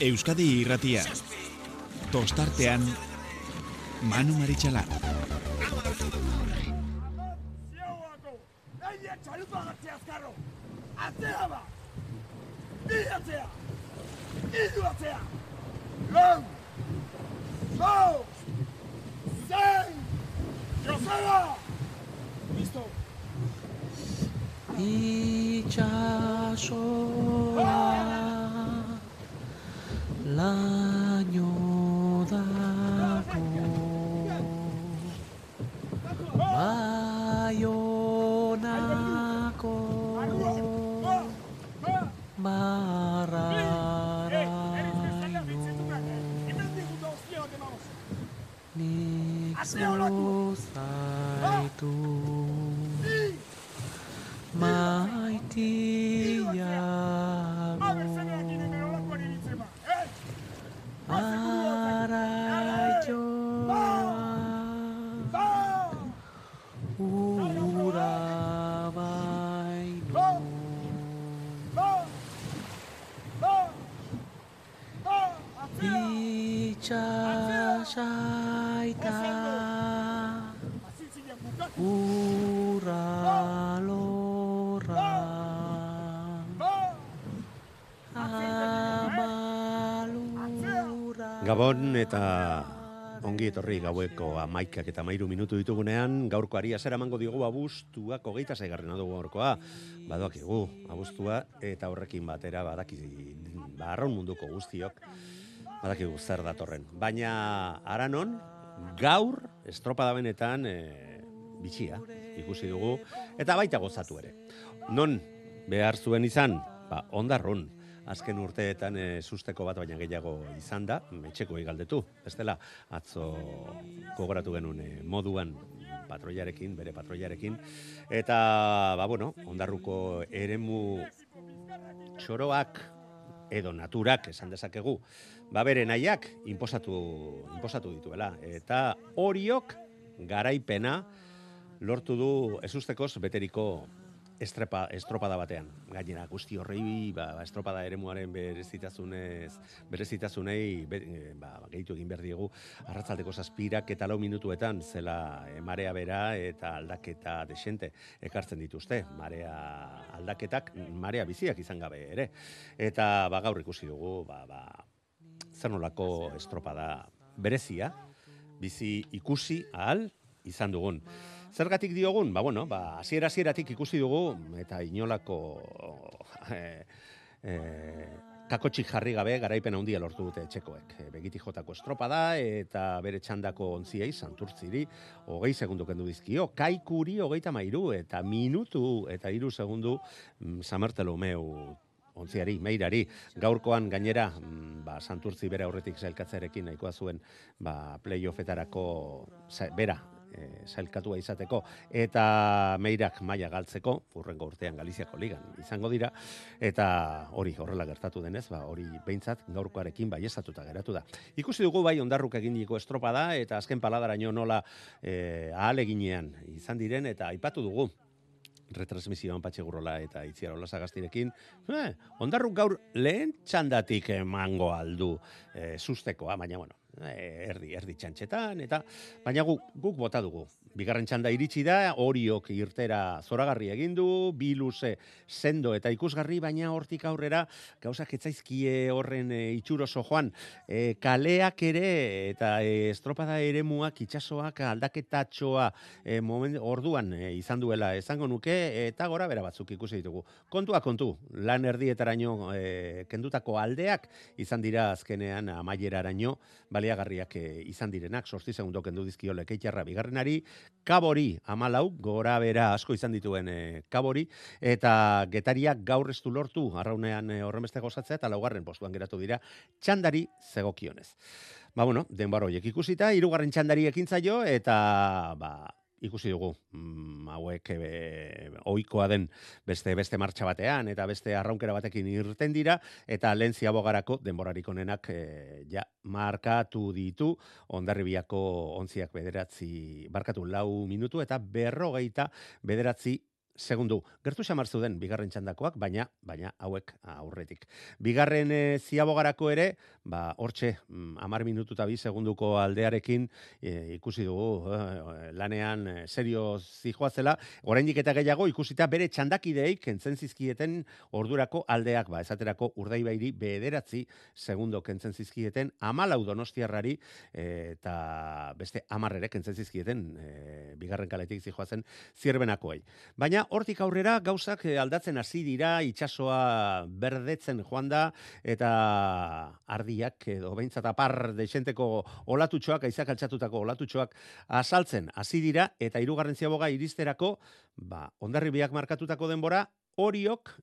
Euskadi irratia. Tostartean, Manu Maritxalar. Atzea ba! Bi atzea! Idu atzea! Lau! Lau! Zein! Joseba! Listo! itxasoa 啦。Gabon eta ongi etorri gaueko amaikak eta mairu minutu ditugunean, gaurko ari azera mango diogu abuztuak hogeita zaigarrena dugu gaurkoa, badoakigu abuztua eta horrekin batera badaki ba, arraun munduko guztiok, badakigu zer datorren. Baina aranon, gaur estropada benetan e, bitxia ikusi dugu, eta baita gozatu ere. Non behar zuen izan, ba, ondarrun, azken urteetan e, susteko bat baina gehiago izan da, etxeko galdetu, bestela atzo gogoratu genuen e, moduan patroiarekin, bere patroiarekin, eta, ba, bueno, ondarruko eremu txoroak edo naturak esan dezakegu, ba bere nahiak inposatu, inposatu dituela. Eta horiok garaipena lortu du ezustekoz beteriko estrepa, estropada batean. Gainera, guzti horrei, ba, ba, estropada eremuaren berezitasunez, berezitasunei, be, e, ba, gehitu egin behar diegu, arratzaldeko zazpirak eta lau minutuetan, zela e, marea bera eta aldaketa desente ekartzen dituzte. Marea aldaketak, marea biziak izan gabe ere. Eta ba, gaur ikusi dugu, ba, ba, zer nolako estropada berezia, bizi ikusi ahal izan dugun. Zergatik diogun, ba, bueno, ba, hasiera hasieratik ikusi dugu, eta inolako e, e, kakotxik jarri gabe garaipen handia lortu dute etxekoek. E, begiti jotako estropada eta bere txandako ontziei, santurtziri, hogei segundu kendu dizkio, kaikuri hogeita mairu, eta minutu eta hiru segundu mm, samertelo meu ontziari, meirari, gaurkoan gainera, mm, ba, santurtzi bere aurretik zailkatzearekin nahikoa zuen ba, playoffetarako bera, e, zailkatua izateko, eta meirak maila galtzeko, urrengo urtean Galiziako ligan izango dira, eta hori horrela gertatu denez, ba, hori behintzat gaurkoarekin bai esatuta geratu da. Ikusi dugu bai ondarruk egin diko estropada, eta azken paladaraino nola e, ahal eginean izan diren, eta aipatu dugu, retransmisioan patxegurrola eta itziarola sagaztirekin, eh, ondarruk gaur lehen txandatik emango aldu eh, sustekoa, baina bueno, erdi, erdi txantxetan, eta baina guk, guk bota dugu. Bigarren txanda iritsi da, horiok irtera zoragarri egin du, bi luze sendo eta ikusgarri, baina hortik aurrera gauzak etzaizkie horren e, itxuroso joan. E, kaleak ere eta e, estropada eremuak itsasoak aldaketatxoa e, moment, orduan e, izan duela esango nuke, eta gora bera batzuk ikusi ditugu. Kontua kontu, lan erdietaraino e, kendutako aldeak izan dira azkenean amaieraraino baliagarriak e, izan direnak, sortzi segundo kendu dizkio lekeitxarra bigarrenari, kabori amalau, gora bera asko izan dituen e, kabori, eta getariak gaur ez du lortu, arraunean e, horrenbeste gozatzea, eta laugarren postuan geratu dira, txandari zegokionez. Ba, bueno, denbar horiek ikusita, hirugarren txandari ekintzaio, eta, ba, ikusi dugu mm, hauek e, ohikoa den beste beste martxa batean eta beste arraunkera batekin irten dira eta lehen ziabogarako denborarik onenak e, ja markatu ditu. Ondarribiako ontziak bederatzi barkatu lau minutu eta berrogeita bederatzi segundu. Gertu xamar zuden bigarren txandakoak, baina baina hauek aurretik. Bigarren e, ziabogarako ere, ba, hortxe, mm, amar minutu eta bi segunduko aldearekin e, ikusi dugu e, lanean e, serio zijoazela, oraindik eta gehiago ikusita bere txandakideik kentzen zizkieten ordurako aldeak, ba, esaterako urdaibairi bederatzi segundo kentzen zizkieten amalau donostiarrari eta beste amarrere kentzen zizkieten e, bigarren kaletik zijoazen zierbenakoei. Baina hortik aurrera gauzak eh, aldatzen hasi dira, itsasoa berdetzen joan da eta ardiak edo beintzat apar desenteko olatutxoak, aizak altxatutako olatutxoak asaltzen hasi dira eta hirugarren ziaboga iristerako, ba, ondarribiak markatutako denbora horiok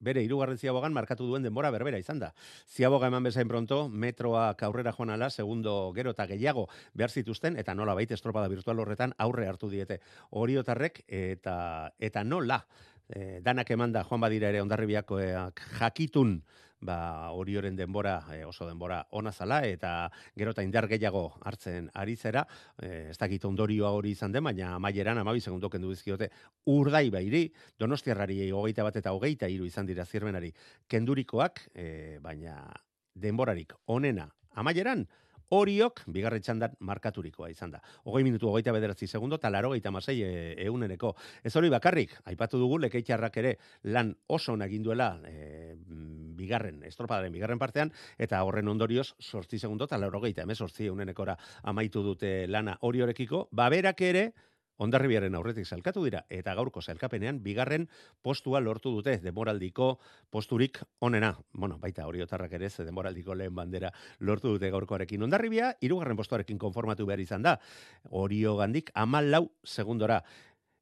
bere hirugarren ziabogan markatu duen denbora berbera izan da. Ziaboga eman bezain pronto, metroak aurrera joan ala, segundo gero eta gehiago behar zituzten, eta nola baita estropada virtual horretan aurre hartu diete oriotarrek, eta, eta nola, e, danak emanda joan badira ere ondarribiakoak jakitun, ba, orioren denbora, e, oso denbora ona zala, eta gero eta indar gehiago hartzen ari zera, e, ez dakit ondorioa hori izan den, baina maieran amabi segundu kendu dizkiote urdai bairi, donostiarrari hogeita bat eta hogeita iru izan dira zirmenari kendurikoak, e, baina denborarik onena amaieran, Horiok, bigarren txandan markaturikoa izan da. Ogoi minutu, ogeita bederatzi segundo, eta laro geita masei e. Ez hori bakarrik, aipatu dugu, lekeitxarrak ere lan oso naginduela e, bigarren, estropadaren bigarren partean, eta horren ondorioz, sortzi segundo, eta laro geita, emez, sortzi eunenekora amaitu dute lana hori horekiko, baberak ere, Ondarribiaren aurretik salkatu dira eta gaurko salkapenean bigarren postua lortu dute demoraldiko posturik onena. Bueno, baita oriotarrak ere ze demoraldiko lehen bandera lortu dute gaurkoarekin. Ondarribia hirugarren postuarekin konformatu behar izan da. Orio gandik 14 segundora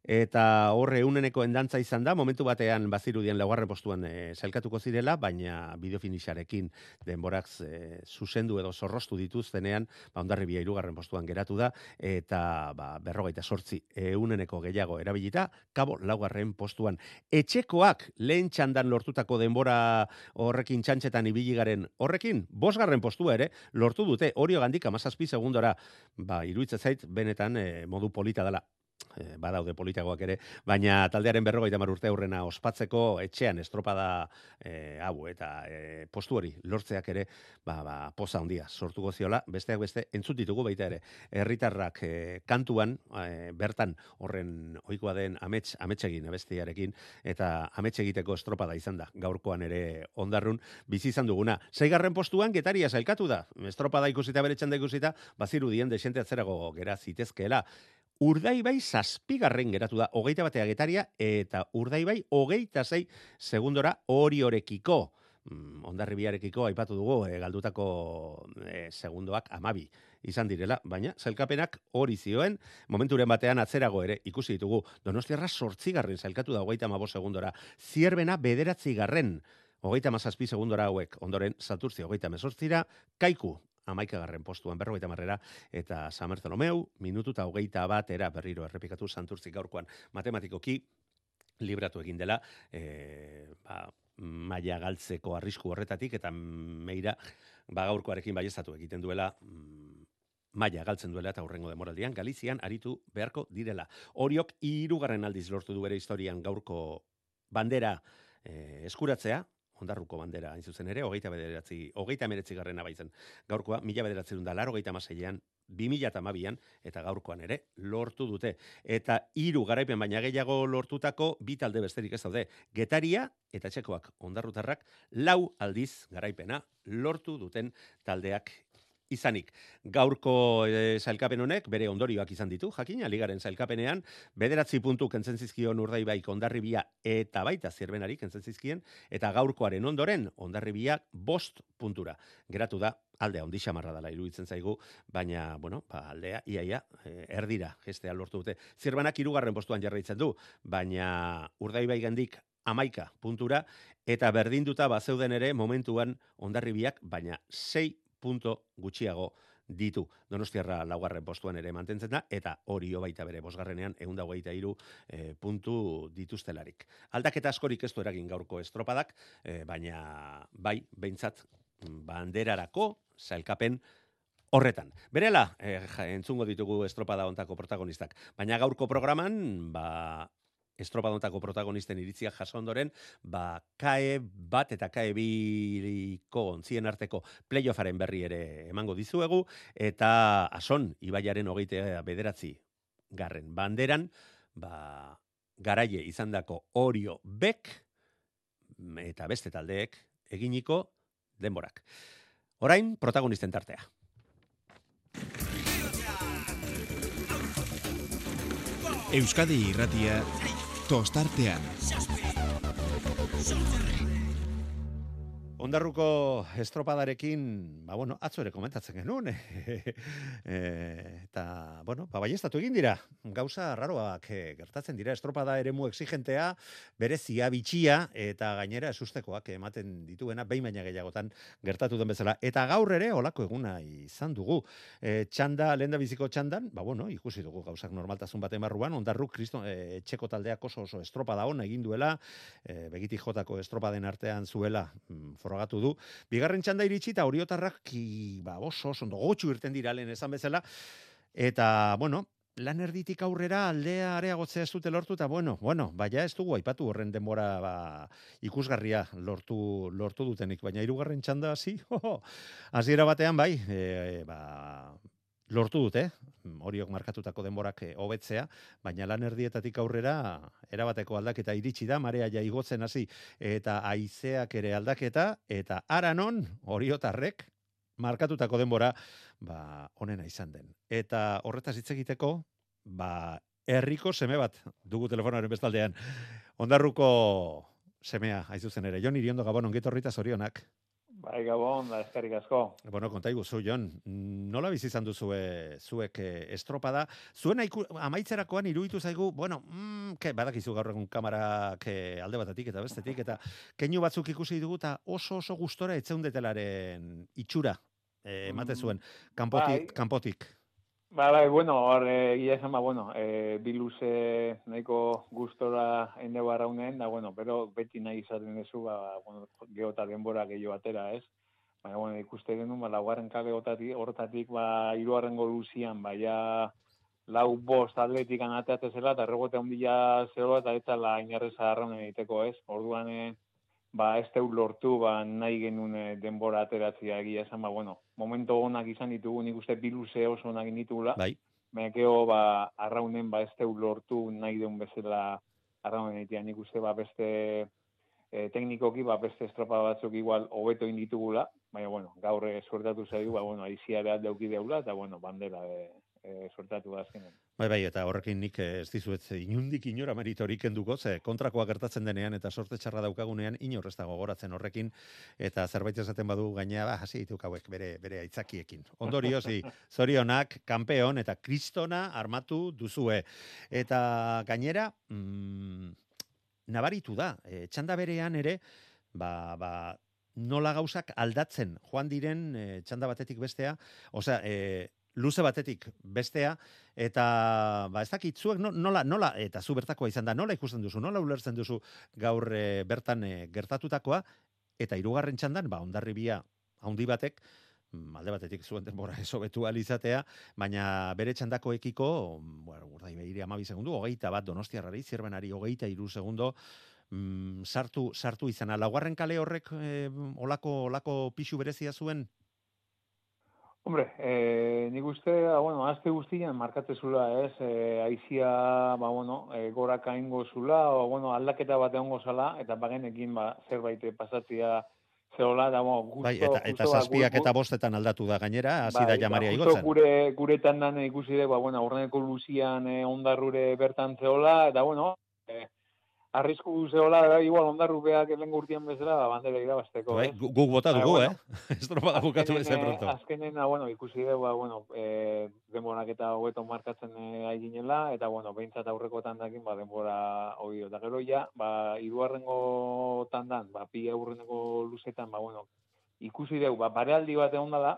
eta horre uneneko endantza izan da, momentu batean bazirudien laugarren postuan e, zelkatuko zirela, baina bideofinixarekin denborak e, zuzendu edo zorrostu dituztenean, ba, ondarri bia irugarren postuan geratu da, eta ba, berrogeita sortzi e, uneneko gehiago erabilita, kabo laugarren postuan. Etxekoak lehen txandan lortutako denbora horrekin txantxetan ibiligaren horrekin, bosgarren postua ere, lortu dute, hori gandik amazazpi segundora, ba, iruitzezait, benetan e, modu polita dela badaude politagoak ere, baina taldearen berrogeita mar urte aurrena ospatzeko etxean estropada e, hau eta e, postu hori lortzeak ere ba, ba, poza handia sortuko ziola, besteak beste entzut ditugu baita ere, herritarrak e, kantuan e, bertan horren ohikoa den amets, ametsegin abestiarekin eta amets egiteko estropada izan da, gaurkoan ere ondarrun bizi izan duguna. Seigarren postuan getaria zailkatu da, estropada ikusita bere txanda ikusita, baziru dien desente atzerago gera zitezkeela. Urdaibai zazpigarren geratu da, hogeita batea getaria, eta Urdaibai hogeita zei segundora hori horekiko. Mm, Ondarribiarekiko aipatu dugu, e, galdutako e, segundoak amabi izan direla, baina zelkapenak hori zioen, momenturen batean atzerago ere ikusi ditugu, donostiarra sortzigarren zelkatu da hogeita mabo segundora, zierbena bederatzi garren, hogeita mazazpi segundora hauek, ondoren saturzi hogeita mesortzira, kaiku amaikagarren postuan berrogeita marrera, eta Samertolomeu, minutu eta hogeita bat, era berriro errepikatu santurtzik gaurkoan matematikoki, libratu egin dela, e, ba, maia galtzeko arrisku horretatik, eta meira, ba, gaurkoarekin baiestatu egiten duela, mm, maia galtzen duela eta hurrengo demoraldian, Galizian aritu beharko direla. Horiok, irugarren aldiz lortu du bere historian gaurko bandera e, eskuratzea, ondarruko bandera hain zuzen ere, hogeita bederatzi, hogeita meretzi garrena baitzen. Gaurkoa, mila bederatzi dunda, laro hogeita maseian, bi mila eta mabian, eta gaurkoan ere, lortu dute. Eta hiru garaipen baina gehiago lortutako, bi talde besterik ez daude. Getaria eta txekoak ondarrutarrak, lau aldiz garaipena lortu duten taldeak izanik. Gaurko e, zailkapen honek bere ondorioak izan ditu, jakin, aligaren zailkapenean, bederatzi puntu kentzen zizkion urdai baik ondarribia eta baita zirbenari kentzen zizkien, eta gaurkoaren ondoren ondarribia bost puntura. Geratu da, aldea ondi xamarra dela iruditzen zaigu, baina, bueno, ba, aldea, iaia, e, erdira, gestea lortu dute. Zirbenak irugarren postuan jarraitzen du, baina urdai bai gandik amaika puntura, eta berdinduta bazeuden ere momentuan ondarribiak, baina sei punto gutxiago ditu. Donostiarra laugarren postuan ere mantentzen da, eta hori baita bere bosgarrenean, egun dagoeita iru e, puntu dituztelarik. Aldaketa askorik ez du eragin gaurko estropadak, e, baina bai, behintzat, banderarako, zailkapen, horretan. Berela, e, entzungo ditugu estropada ontako protagonistak. Baina gaurko programan, ba, estropadontako protagonisten iritzia jaso ondoren, ba, kae bat eta kae biriko ontzien arteko playoffaren berri ere emango dizuegu, eta ason, ibaiaren hogeite bederatzi garren banderan, ba, garaie izandako orio bek, eta beste taldeek eginiko denborak. Orain, protagonisten tartea. Euskadi irratia tostartean. Ondarruko estropadarekin, ba, bueno, atzo ere komentatzen genuen, e, eta, bueno, ba, baiestatu egin dira, gauza raroak e, gertatzen dira, estropada eremu exigentea, berezia, bitxia, eta gainera esustekoak ematen dituena, behin baina gehiagotan gertatu den bezala, eta gaur ere, olako eguna izan dugu, e, txanda, lehen biziko txandan, ba, bueno, ikusi dugu gauzak normaltasun baten barruan, ondarruk, kriston, e, txeko taldeak oso oso estropada hona egin duela, e, begitik jotako estropaden artean zuela, mm, frogatu du. Bigarren txanda iritsi eta oriotarrak ki, ba, oso, oso, ondo, gotxu irten dira lehen esan bezala. Eta, bueno, lan erditik aurrera aldea areagotzea ez dute lortu, eta bueno, bueno, baina ez dugu aipatu horren denbora ba, ikusgarria lortu, lortu dutenik, baina hirugarren txanda hasi, hasiera batean bai, e, ba, lortu dute, horiok markatutako denborak eh, hobetzea, baina lan erdietatik aurrera erabateko aldaketa iritsi da, marea ja igotzen hasi eta haizeak ere aldaketa eta aranon horiotarrek markatutako denbora ba honena izan den. Eta horretaz hitz egiteko, ba herriko seme bat dugu telefonoaren bestaldean. Ondarruko semea aizuzen ere. Jon Iriondo Gabon ongetorrita zorionak. Bai, gabon, da, eskerrik asko. Bueno, konta iguzu, Jon, nola bizi izan duzu zuek e, estropada? Zuen aiku, amaitzerakoan iruditu zaigu, bueno, mm, ke, badakizu gaur egun kamarak alde batatik eta bestetik, eta keinu batzuk ikusi dugu, eta oso oso gustora etzeundetelaren itxura, e, emate mm, zuen, kanpotik. Bai. kanpotik. Ba, bai, bueno, hor, egia esan, ba, bueno, e, biluze nahiko gustora ende barraunen, da, bueno, pero beti nahi izaten dezu, ba, bueno, geota denbora gehiago atera, ez? Baina, bueno, ikuste genuen, ba, laugarren kale hortatik, ba, iruaren luzian, ba, ja, lau bost atletik anateate zela, eta regote ondila zela, eta eta la inarreza arraunen egiteko, ez? Orduan, e, ba, ez teu lortu, ba, nahi genuen eh, denbora ateratzea egia esan, ba, bueno, momento onak izan ditugu, nik uste biluze oso onak ditugula. Bai. Mekeo, ba, arraunen, ba, ez teu lortu nahi duen bezala arraunen egitea, nik uste, ba, beste e, teknikoki, ba, beste estropa batzuk igual hobeto inditugula, baina, bueno, gaur suertatu zaigu, ba, bueno, aizia behar dauki deula, eta, bueno, bandera e, e, suertatu da azkenean. Bai, bai, eta horrekin nik eh, ez dizuet inundik inora meritorik enduko, ze kontrakoa gertatzen denean eta sorte txarra daukagunean inor ez dago goratzen horrekin, eta zerbait esaten badu gaina, ba, hasi dituk hauek bere, bere aitzakiekin. Ondorioz, zorionak, kampeon eta kristona armatu duzue. Eta gainera, mm, nabaritu da, e, txanda berean ere, ba, ba, nola gauzak aldatzen joan diren e, txanda batetik bestea, osea, e, luze batetik bestea eta ba ez dakit zuek nola nola eta zu bertakoa izan da nola ikusten duzu nola ulertzen duzu gaur e, bertan e, gertatutakoa eta hirugarren txandan ba ondarribia handi batek mm, alde batetik zuen denbora esobetu alizatea, baina bere txandakoekiko, bueno, urdai behiri amabi segundu, hogeita bat donostiarrari, zirbenari hogeita iru segundo, mm, sartu, sartu izana. Laugarren kale horrek e, olako, olako pixu berezia zuen? Hombre, eh, nik uste, ah, bueno, azte guztian markatze zula, ez, eh, aizia, ba, bueno, eh, goraka ingo zula, o, bueno, aldaketa bat egongo zala, eta bagenekin, ba, zerbait pasatzia zeola, da, bueno, gusto, bai, eta, eta zazpiak eta bostetan aldatu da gainera, hasi bai, da jamaria igotzen. Gure, guretan dan ikusi de, ba, bueno, aurreneko luzian eh, ondarrure bertan zeola, eta, bueno, eh, arrisku zeola da igual ondarru beak elen urtean bezala ba bandera irabasteko, bai, eh. Guk bota dugu, eh. Estropa da bukatu ese pronto. Azkenen, bueno, ikusi dugu, ba, bueno, eh denborak eta hobeto markatzen eh, aiginela eta bueno, beintzat aurreko tandakin ba denbora hori da. Gero ja, ba hiruarrengo tandan, ba pi aurreneko luzetan, ba bueno, ikusi dugu, ba parealdi bat egonda da.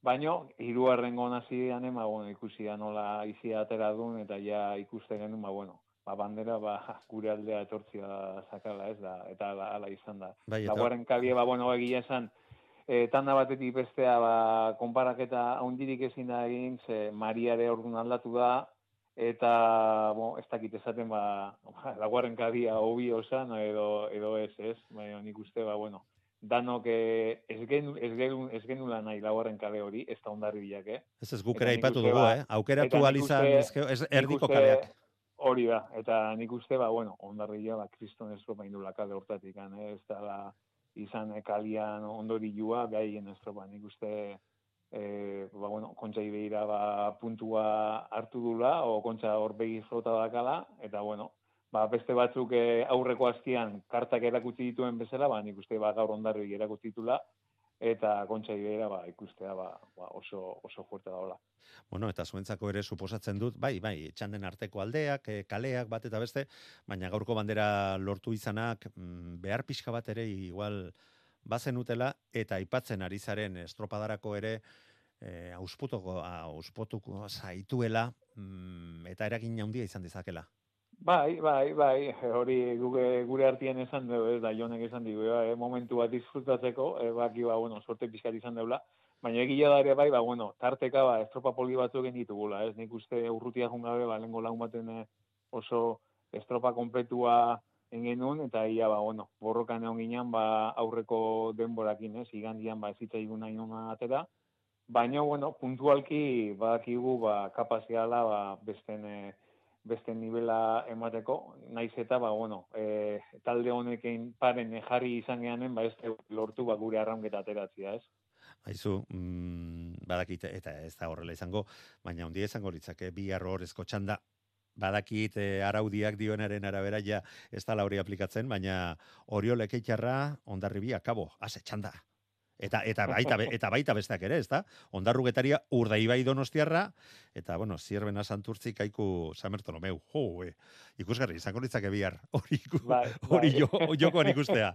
Baino, hiruarrengo hasian ema, bueno, ikusi da nola izia atera duen, eta ja ikuste genuen, ba, bueno, ba, bandera ba, gure aldea etortzia sakala, ez da, eta ala, ala izan da. Bai, eta... Laguaren kabie, ba, bueno, egia esan, e, tanda batetik bestea, ba, konparaketa haundirik ezin da egin, ze Mariare orduan aldatu da, eta bo, ez dakit esaten ba, laguarren kadia hobi osan edo edo ez, ez? Baina nik uste ba bueno, danok eh, ez genu ez genu ez genula nahi laguarren kale hori, ez da ondarri bilak, eh? Ez ez guk ere aipatu dugu, ba- eh? Aukeratu alizan ez nik erdiko kaleak. Hori da, eta nik uste, ba, bueno, ondarria, ba, kriston estropa indula kale hortatik, eh? ez da, la, izan eh, kalian ondorilua, gaien estropa, nik uste, e, ba, bueno, kontxa ibeira, ba, puntua hartu dula, o kontxa hor begi flota dakala, eta, bueno, ba, beste batzuk eh, aurreko astian kartak erakutsi dituen bezala, ba, nik uste, ba, gaur ondarri erakutsi ditula, eta kontxa ibeira, ba, ikustea, ba, ba, oso, oso fuerte daola. Bueno, eta zuentzako ere suposatzen dut, bai, bai, txanden arteko aldeak, eh, kaleak bat eta beste, baina gaurko bandera lortu izanak mm, behar pixka bat ere igual bazen utela eta aipatzen ari zaren estropadarako ere eh, ausputuko, auspotuko zaituela mm, eta eragin handia izan dezakela. Bai, bai, bai, hori gure, gure artien esan dugu, ez da, jonek esan digu, eh, momentu bat disfrutatzeko, eh, baki, ba, bueno, sorte pizkat izan deula, baina egia da ere bai, ba, bueno, tarteka, ba, estropa poli batzuk egin ditugula, ez, nik uste urrutia jungabe, ba, lengo lagun baten eh, oso estropa kompletua engenun, eta ia, ba, bueno, borrokan egon ginen, ba, aurreko denborakin, ez, igandian, ba, ezitza igun nahi atera, baina, bueno, puntualki, badakigu, ba, kapaziala, ba, besten, eh, beste nivela emateko, naiz eta, ba, bueno, e, talde honekin paren jarri izan geanen, ba, ez lortu ba, gure arraunketa ateratzia, ez? Aizu, mm, badakit eta ez da horrela izango, baina ondia izango litzake bi horrezko txanda badakit eh, araudiak dionaren arabera ja ez da hori aplikatzen, baina Oriol Ekeitxarra ondarribia akabo, ase txanda. Eta eta baita eta baita besteak ere, ezta? Ondarrugetaria Urdaibai Donostiarra eta bueno, Zierbena Santurtzi kaiku Samertolomeu. Jo, e, ikusgarri izango litzake bihar. Hori Bai, hori bai. jo, jokoan ikustea.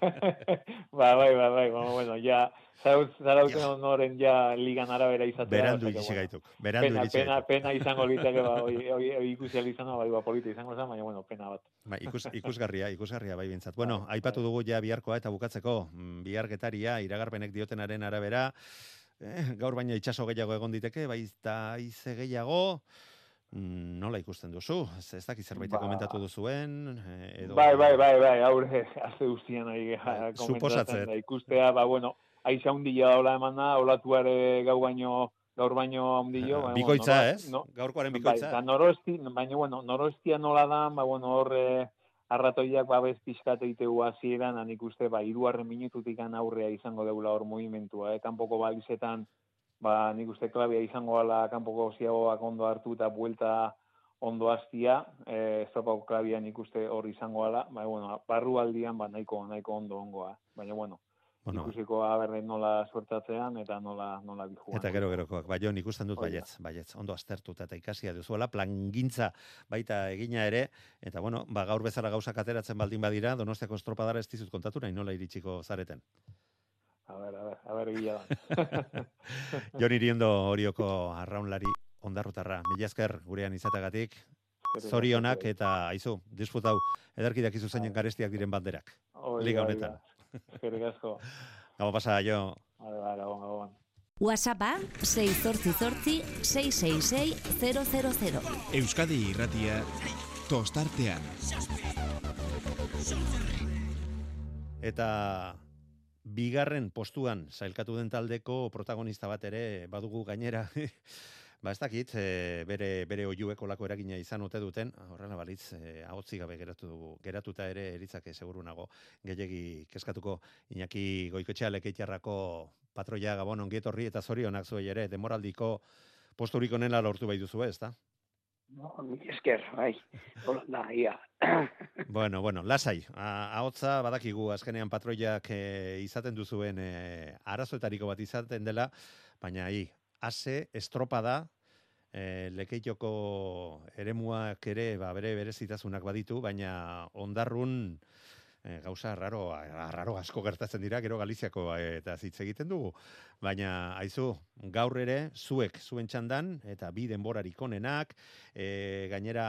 Ba, bai, bai, bai, ba, bueno, ja, zarauten onoren ja ligan arabera izatea. Berandu iritsi gaituk. Berandu Pena, pena, pena izango liteke, ba, hoi, ikusi izan, bai, ba, polita izango zen, baina, bueno, pena bat. Ba, ikus, ikusgarria, ikusgarria bai bintzat. Bueno, aipatu dugu ja biharkoa eta bukatzeko, mm, bihar getaria, iragarpenek diotenaren arabera, eh, gaur baina itxaso gehiago egon diteke, bai eta ize gehiago, nola ikusten duzu? Ez, dakit zerbait Ba- komentatu duzuen, eh, edo... Bai, bai, bai, bai, aurre, azte guztian ari Bai, komentatzen da ikustea, ba, bueno, aiza handia daula eman da, olatuare gau baino, gaur baino handio. Eh, baina, Bikoitza, bueno, ez? No, Gaurkoaren bai, bikoitza. da norosti, baina, bueno, norostia nola da, ba, bueno, hor, eh, arratoiak babes pixkat eitegu hasieran, nik uste, ba, iruarren minututik aurrea izango deula hor movimentua, eh? kanpoko balizetan, ba, nik uste klabia izango ala kanpoko ziagoak ondo hartu eta buelta ondo hastia, eh, estropako klabia nik uste hor izango ala, ba, bueno, barru aldian, ba, nahiko, nahiko ondo ongoa, baina, bueno, Bueno, ikusiko aberre nola suertatzean eta nola, nola bijuan. Eta gero gerokoak, bai, jon ikusten dut baietz, baietz, ondo aztertuta eta ikasia duzuela, plangintza baita egina ere, eta bueno, ba, gaur bezala gauzak ateratzen baldin badira, donostiako estropadara ez dizut kontatu nahi nola iritsiko zareten. A ber, a ber, a ber, gila da. Jon iriondo horioko arraunlari ondarrutarra, mila esker gurean izategatik, zorionak eta aizu, disfrutau, ederki dakizu zeinen garestiak diren banderak. Liga honetan. Eskerrik asko. Gabo pasa, jo, Vale, vale, gabon, gabon. WhatsAppa 688 666 000. Euskadi irratia tostartean. Eta bigarren postuan sailkatu den taldeko protagonista bat ere badugu gainera. ba ez dakit, e, bere bere oiuek olako eragina izan ote duten, horrela balitz, e, ahotzi gabe geratu. Geratuta ere eritzake seguru nago gehiegi kezkatuko Iñaki Goiketxea lekeitarrako patroia gabon ongi etorri eta zorionak zuei ere demoraldiko posturik onena lortu bai duzu, ezta? No, esker, bai. Hola, da, ia. Bueno, bueno, lasai. Ahotza badakigu azkenean patroiak e, izaten duzuen e, arazoetariko bat izaten dela, baina hi, ase, estropada, e, lekeitioko eremuak ere ba, bere berezitasunak baditu, baina ondarrun e, gauza raro, raro asko gertatzen dira, gero Galiziako e, eta hitz egiten dugu. Baina, aizu, gaur ere, zuek, zuen txandan, eta bi denborarik onenak, e, gainera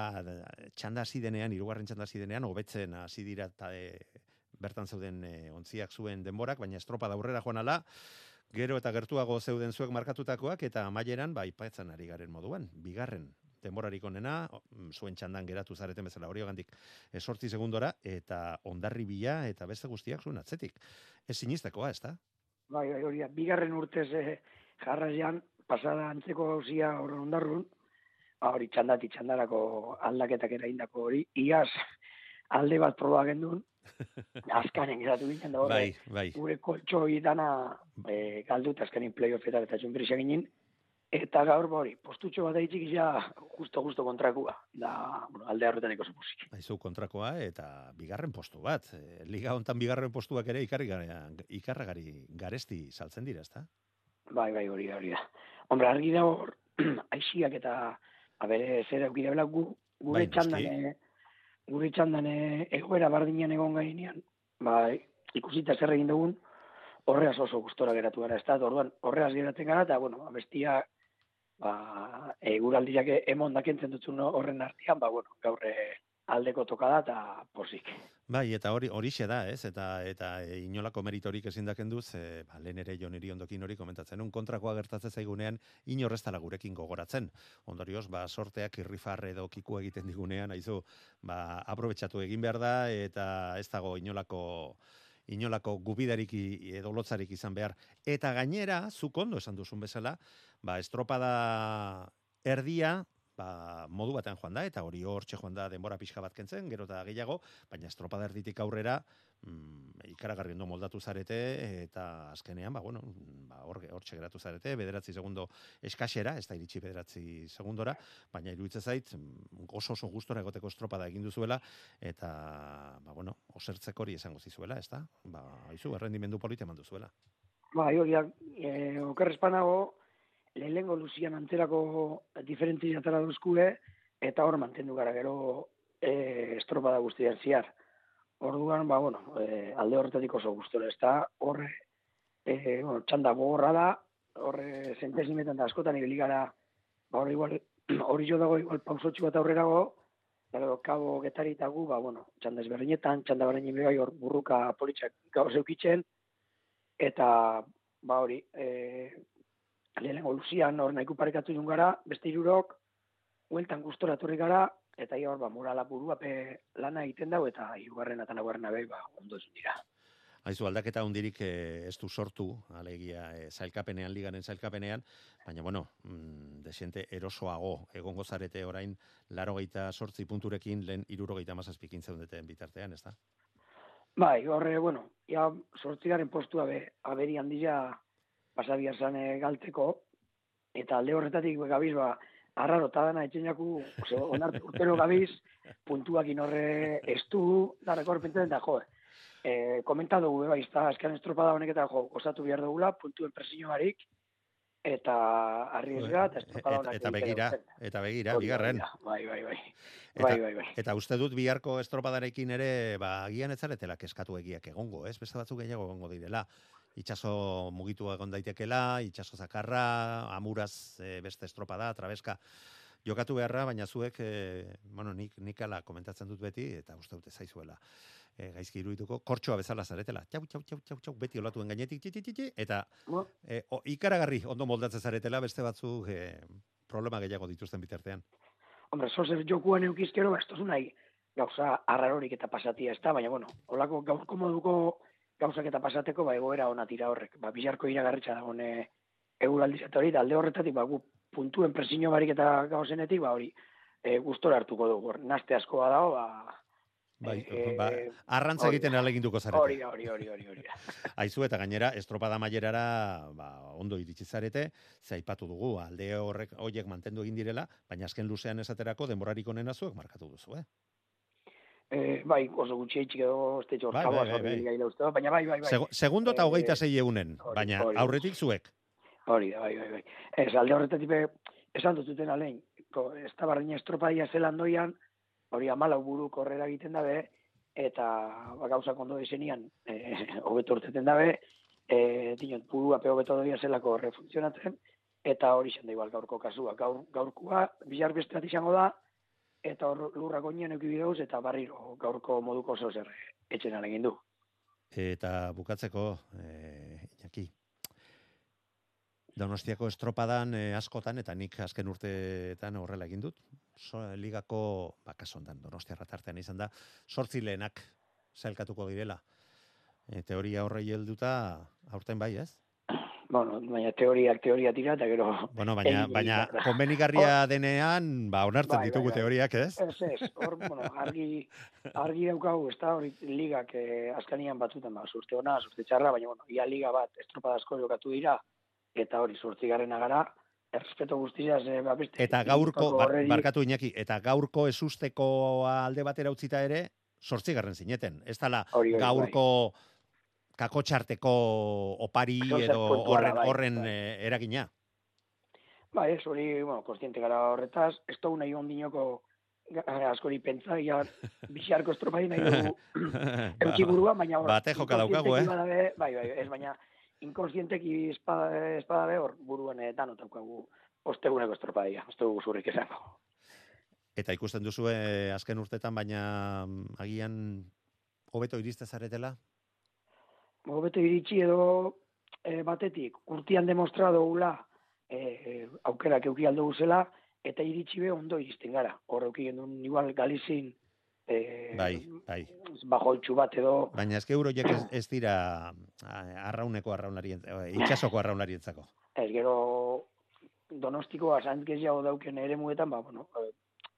txanda hasi denean, hirugarren txanda hasi denean, hobetzen hasi dira eta e, bertan zeuden e, ontziak zuen denborak, baina estropa da aurrera joan ala, gero eta gertuago zeuden zuek markatutakoak, eta amaieran, ba, ipaetzen ari garen moduan, bigarren denborarik onena, mm, zuen txandan geratu zareten bezala hori gandik esortzi segundora, eta ondarri bila eta beste guztiak zuen atzetik. Ez sinistekoa, ez da? Bai, bai, hori da. Bigarren urtez eh, jarrazian, pasada antzeko gauzia horren ondarrun, ba, hori txandati txandarako aldaketak eraindako hori, iaz alde bat proba gendun, azkanen geratu ginen da horre, Bai, bai. gure koltxo dana e, galduta azkenin playoffetan eta txunbrisa ginen, eta gaur ba, hori, postutxo bat aitzik ja justo-justo kontrakua, da, bueno, alde horretan oso musik. Aizu kontrakoa eta bigarren postu bat. E, Liga hontan bigarren postuak ere ikarri, ikarragari garesti saltzen dira, ezta? Bai, bai, hori da, hori da. Hombre, argi da hor, aixiak eta, abere, zer eukide bela gu, gure Bai, txandan, eh, gure txandan eh, egoera bardinean egon gainean, bai, ikusita zer egin dugun, horreaz oso gustora geratu gara, ez da, orduan, horreaz geratzen gara, eta, bueno, abestia, ba, e, guraldiak emon dakentzen dutzun horren artean, ba, bueno, gaur eh, aldeko tokada eta posik. Bai, eta hori horixe da, ez? Eta eta e, inolako meritorik ezin dakendu, ze ba lehen ere Jon Iriondokin hori komentatzen un kontrakoa gertatzen zaigunean inor ez dela gurekin gogoratzen. Ondorioz, ba sorteak irrifar edo kiku egiten digunean, aizu, ba aprobetxatu egin behar da eta ez dago inolako inolako gubidarik edo lotzarik izan behar. Eta gainera, zuk ondo esan duzun bezala, ba estropada erdia ba, modu batean joan da, eta hori hortxe joan da denbora pixka bat kentzen, gero eta gehiago, baina estropada erditik aurrera, mm, ikaragarri ondo moldatu zarete, eta azkenean, ba, bueno, ba, hor, hortxe geratu zarete, bederatzi segundo eskasera, ez da iritsi bederatzi segundora, baina iruditzen zait, mm, oso oso gustora egoteko estropada egin duzuela, eta, ba, bueno, osertzeko hori esango zizuela, ez da? Ba, haizu, errendimendu polite eman duzuela. Bai, hori e, okerrezpanago, lehenengo luzian antzerako diferentzia atara duzkue, eta hor mantendu gara gero e, estropada guztian ziar. Orduan, ba, bueno, e, alde horretatik oso gustora, ez da, horre, e, bueno, txanda gogorra da, horre zentesimetan da askotan ibili gara, ba, hori igual, hori jo dago igual pausotxu bat aurrerago, Gero, kabo getari eta ba, bueno, txanda ezberdinetan, txanda berain bai hor burruka politxak gaur zeukitzen, eta, ba hori, e, lehenengo luzian hor nahiko parekatu gara, beste irurok, hueltan gustora etorri gara, eta hor, ba, morala buruape lana egiten dau, eta hirugarren eta laugarren abe, ba, ondo ez dira. Haizu aldaketa hundirik eh, ez du sortu, alegia eh, zailkapenean, ligaren zailkapenean, baina bueno, mm, desente erosoago egongo zarete orain larogeita sortzi punturekin lehen irurogeita mazazpikin zeundeten bitartean, ez da? Bai, horre, bueno, ja, sortzigaren postua be, aberi handia pasabiar zane galtzeko, eta alde horretatik gabiz, ba, arraro eta dana onartu urtero gabiz, puntuak inorre estu, da rekorpentzen, eta jo, e, komentatu gu, bai, ezta, azken estropada honek eta jo, osatu behar dugula, puntuen presio barik, eta arriesga, eta estropada honak eta begira, eta begira, bigarren. da, Bai, bai, bai. Eta, Bai, bai, bai. eta uste dut biharko estropadarekin ere, ba, agian ez zaretela keskatu egiak egongo, ez? Beste batzuk gehiago egongo direla. Itxaso mugitu egon daitekela, itxaso zakarra, amuraz e, beste estropada, trabeska, jokatu beharra, baina zuek, e, bueno, nik, nik ala komentatzen dut beti, eta uste dute zaizuela, e, gaizki irudituko, kortxoa bezala zaretela, txau, txau, txau, txau, txau, beti olatuen gainetik, txi, txi, txi, eta e, o, ikaragarri ondo moldatzen zaretela, beste batzuk e, problema gehiago dituzten bitartean. Hombre, zozer jokuan eukizkero, ba, ez nahi gauza arrarorik eta pasatia ez da, baina, bueno, holako gaurko moduko gauzak eta pasateko, ba, egoera ona tira horrek. Ba, bizarko iragarritza dagoen e, eguraldiz eta hori, da alde horretatik, ba, gu puntuen presiño barik eta gauzenetik, ba, hori, e, gustora hartuko dugu. Naste askoa dago, ba, Bai, Eh, ba, arrantza egiten da. aleginduko zarete. hori da, hori, hori, hori, hori. da. Aizu eta gainera estropada mailerara ba, ondo iritsi zarete, ze aipatu dugu alde horrek hoiek mantendu egin direla, baina azken luzean esaterako denborarik onena zuek markatu duzu, eh? E, bai, oso gutxi eitxik edo, ez tetxo, Bai, bai, bai, bai, bai. uste, baina bai, bai, bai. Segu- segundo eta Eh, hogeita zei eunen, hori, baina hori. aurretik zuek. Hori da, bai, bai, bai. Ez, alde horretatik esan dututen alein, ez da bardina estropadia zelan doian, hori amalau buru korrera egiten dabe, eta ba, gauzak ondo izenian, e, hobeto urteten dabe, e, dinot, buru ape hobeto doia zelako horre funtzionatzen, eta hori zen da igual gaurko kasua. Gaur, gaurkoa, bizar beste bat izango da, eta hor lurra goinean eukibideuz, eta barriro gaurko moduko oso zer etxen alegin du. Eta bukatzeko, eh, Iñaki, Donostiako estropadan eh, askotan, eta nik azken urteetan horrela egin dut, so, ligako, ba, kaso hontan, Donostiarra tartean izan da, sortzi lehenak zailkatuko direla. E, teoria horrei helduta, aurten bai, ez? Bueno, baina teoriak teoria tira, eta gero... Bueno, baina, baina konbenigarria denean, ba, onartzen Bai, bai, ditugu bai. teoriak, ez? Ez, ez, hor, bueno, argi, argi daukagu, ez da, hori ligak eh, azkanian batzutan, ba, surte ona, surte txarra, baina, bueno, ia liga bat estropada asko jokatu dira, eta hori surtzigarrena gara, errespeto guztiaz, eh, ba, beste. Eta gaurko, bar, barkatu Iñaki, eta gaurko esusteko alde batera utzita ere, sortzigarren zineten. Ez dala hori, gaurko kakotxarteko opari Edozer edo horren, bai, horren bai. eh, eragina. Ba, ez, hori, bueno, konstiente gara horretaz, ez dugu nahi ondinoko askori pentsa, ja, bixiarko estropai nahi dugu eutxi burua, baina hor, Bate joka daukagu, eh? badabe, bai, bai, ez, baina inkonstienteki espada, hor, buruan eh, danot daukagu osteguneko estropadia, dugu zurrik esango. Eta ikusten duzu eh, azken urtetan, baina mm, agian hobeto iriste zaretela? Hobeto iritsi edo eh, batetik, urtian demostrado gula eh, aukerak euki aldo zela, eta iritsi be ondo iristen gara. Hor euki genuen igual galizin eh, Bai, bai. bajoitxu bat edo Baina ezke euroiek ez, ez dira arrauneko arraunarien, eh, itxasoko arraunarientzako. Ez gero donostiko asantkeziago dauken ere muetan, ba, bueno, eh,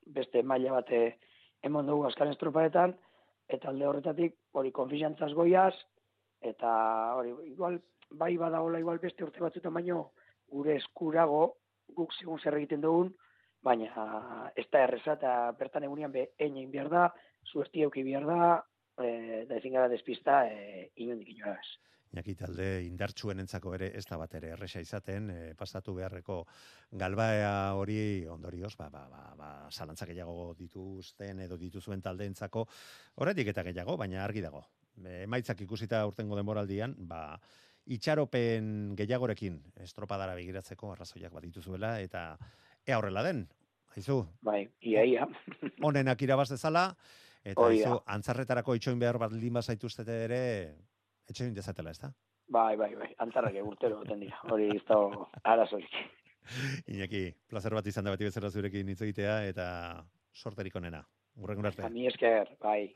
beste maila bate emon dugu azkaren estropaetan, eta alde horretatik hori konfiantzaz goiaz, eta hori igual, bai badagola igual beste urte batzutan baino, gure eskurago guk segun zer egiten dugun, baina ez da erreza eta bertan egunean be egin behar da, zuerti euki behar da, eh, eta ezin gara despista e, inondik inoaz. Iñaki talde indartsuenentzako ere ez da bat ere erresa izaten, eh, pasatu beharreko galbaea hori ondorioz, ba, ba, ba, ba, zalantzak gehiago dituzten edo dituzuen taldeentzako, horretik eta gehiago, baina argi dago. Emaitzak ikusita urtengo denboraldian, ba, itxaropen gehiagorekin estropadara begiratzeko arrazoiak bat dituzuela, eta ea horrela den, haizu, Bai, ia, ia. onenak irabaz dezala, eta Hori da. haizu, antzarretarako itxoin behar bat lima zaituztete ere, etxoin dezatela, ez da? Bai, bai, bai, antzarrak urtero goten dira, hori ez da arazorik. Iñaki, placer bat izan da beti bezala zurekin hitz egitea eta sorterik onena. Urrengo arte. A mi esker, bai.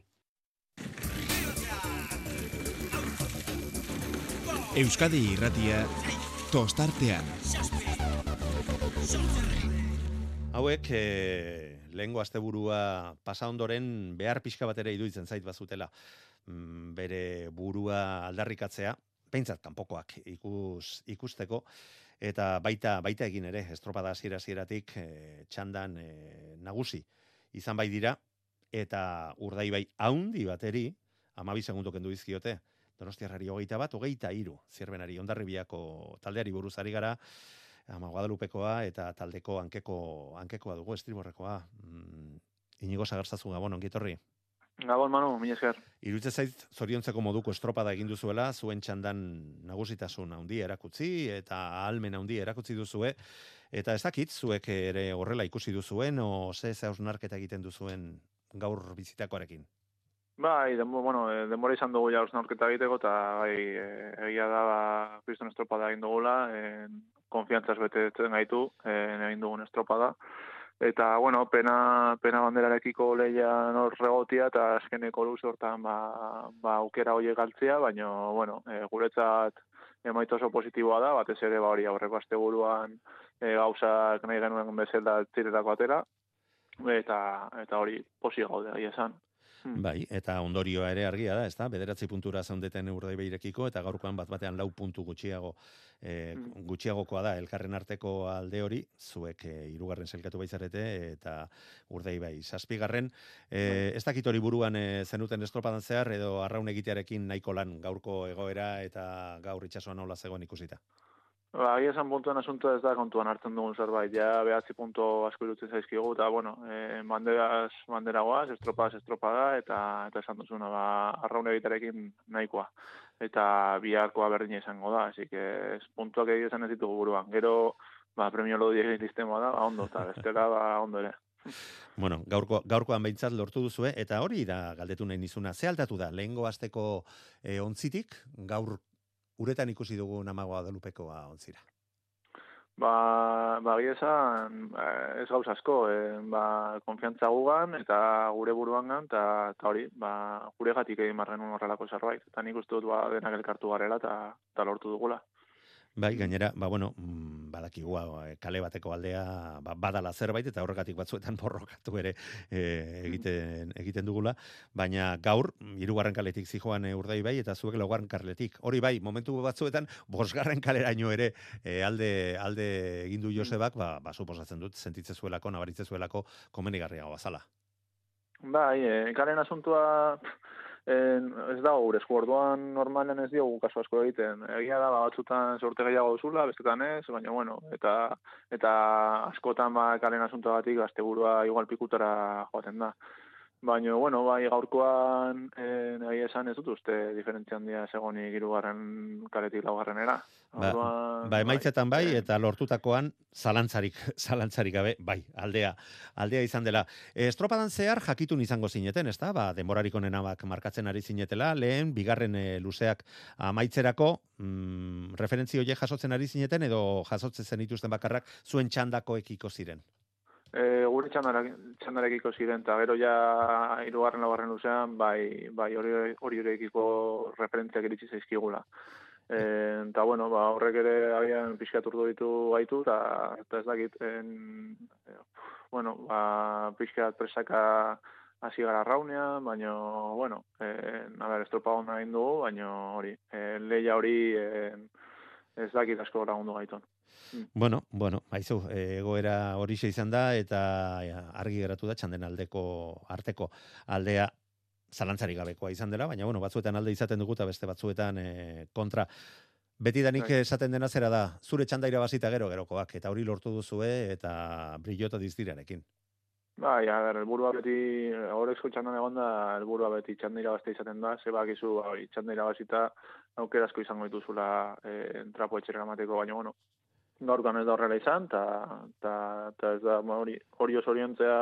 Euskadi irratia tostartean. Hauek, e, lehengo asteburua pasa ondoren behar pixka bat ere iruditzen zait bazutela mm, bere burua aldarrikatzea, peintzat kanpokoak ikus, ikusteko, eta baita baita egin ere, estropada hasiera hasieratik e, txandan e, nagusi izan bai dira, eta urdai bai haundi bateri, amabi segundu kendu dizkiote, Donostiarrari hogeita bat, hogeita iru, zierbenari ondarribiako taldeari buruz ari gara, ama Guadalupekoa eta taldeko hankeko hankekoa dugu estriborrekoa. Mm, Inigo Sagarzazu Gabon ongi etorri. Gabon, Manu, mi esker. Iruditzen zait zoriontzeko moduko estropada egin duzuela, zuen txandan nagusitasun handi erakutzi eta ahalmen handi erakutzi duzue. Eta ez dakit, zuek ere horrela ikusi duzuen, o ze ze hausnarketa egiten duzuen gaur bizitakoarekin. Bai, denbo, bueno, eh, denbora izan dugu ja hausnarketa egiteko, eta bai, eh, egia da, ba, kriston estropada egin dugula, eh, konfiantzaz betetzen gaitu, eh, egin dugun estropada. Eta, bueno, pena, pena banderarekiko leia nor regotia, eta azkeneko luz hortan, ba, ba, aukera hoiek galtzea, baina, bueno, eh, guretzat emaitza oso positiboa da, batez ere, ba, hori aurreko asteburuan eh, gauzak nahi genuen bezala ziretako atera, eta, eta hori posi gaude, egia esan. Hmm. Bai, eta ondorioa ere argia da, ezta? Bederatzi puntura zaundeten urdaibehirekiko eta gaurkoan bat batean lau puntu gutxiago e, gutxiagokoa da elkarren arteko alde hori, zuek e, hirugarren sailkatu baizarete eta urdaibai zazpigarren. E, ez dakit hori buruan e, zenuten estropadan zehar edo arraun egitearekin nahiko lan gaurko egoera eta gaur itxasoan nola zegoen ikusita. Ba, egia esan puntuen asunto ez da kontuan hartzen dugun zerbait, ja behatzi punto asko irutzen zaizkigu, eta, bueno, e, banderaz, banderagoaz, estropadaz, estropada, eta, eta esan duzuna, ba, arraun egitarekin nahikoa. Eta biharkoa berdina izango da, así que ez puntuak egia esan ez ditugu buruan. Gero, ba, premio lodiek sistemoa da, ba, ondo, eta bestela, ba, ondo ere. Bueno, gaurko, gaurkoan behintzat lortu duzue, eta hori da galdetu nahi nizuna. Ze altatu da, lehengo asteko e, ontzitik, gaur uretan ikusi dugu namagoa dalupekoa ontzira. Ba, ba esan, ez gauz asko, e, ba, konfiantza gugan, eta gure buruan gan, eta hori, ba, gure gatik egin marren horrelako zerbait. Eta nik uste dut, ba, denak elkartu garela, eta, eta lortu dugula. Bai, gainera, ba, bueno, mm, badakigua eh, kale bateko aldea ba, badala zerbait eta horregatik batzuetan borrokatu ere e, egiten, egiten dugula, baina gaur, hirugarren kaletik zijoan e, urdai bai eta zuek laugarren kaletik. Hori bai, momentu batzuetan, bosgarren kaleraino ere e, alde, alde egindu Josebak, ba, ba, suposatzen dut, sentitze zuelako, nabaritze zuelako, komenigarria bazala. Bai, e, kalen asuntua en, ez da gure esku orduan normalen ez diogu kasu asko egiten. Egia da, ba, batzutan sorte gehiago duzula, bestetan ez, baina bueno, eta eta askotan ba kalen asunto batik asteburua igual pikutara joaten da. Baina, bueno, bai, gaurkoan eh, nahi esan ez dut uste diferentzia handia segoni girugarren karetik laugarren era. Ba, ba emaitzetan bai, eh, eta lortutakoan zalantzarik, zalantzarik gabe, bai, aldea, aldea izan dela. Estropadan zehar jakitun izango zineten, ezta? Ba, denborarik bak markatzen ari zinetela, lehen, bigarren e, luzeak amaitzerako, mm, referentzio je jasotzen ari zineten, edo jasotzen zen ituzten bakarrak, zuen txandako ekiko ziren. E, gure txandarekiko ziren, eta gero ja irugarren lagarren luzean, bai, bai hori hori ekiko referentziak iritsi zaizkigula. E, eta bueno, ba, horrek ere abian pixkat urdu ditu gaitu, eta, ez dakit, en, bueno, ba, pixkat presaka hasi gara raunean, baina, bueno, e, naber, estropa hona dugu, baina hori, e, leia hori e, ez dakit asko lagundu gaiton. Mm. Bueno, bueno, haizu, egoera hori izan da eta argi geratu da txanden aldeko arteko aldea zalantzari gabekoa izan dela, baina bueno, batzuetan alde izaten dugu eta beste batzuetan e, kontra. Beti danik bai. esaten dena zera da, zure txanda irabazita gero gerokoak, eta hori lortu duzue eta brillota diztirarekin. Bai, a ber, elburua beti, horrezko txandan egon da, elburua beti txanda irabazte izaten da, zebak izu, bai, txanda irabazita, aukerazko izango dituzula e, trapo etxera gamateko, baina, bueno, gaurkan ez da horrela izan, eta ez da hori, hori oso orientzea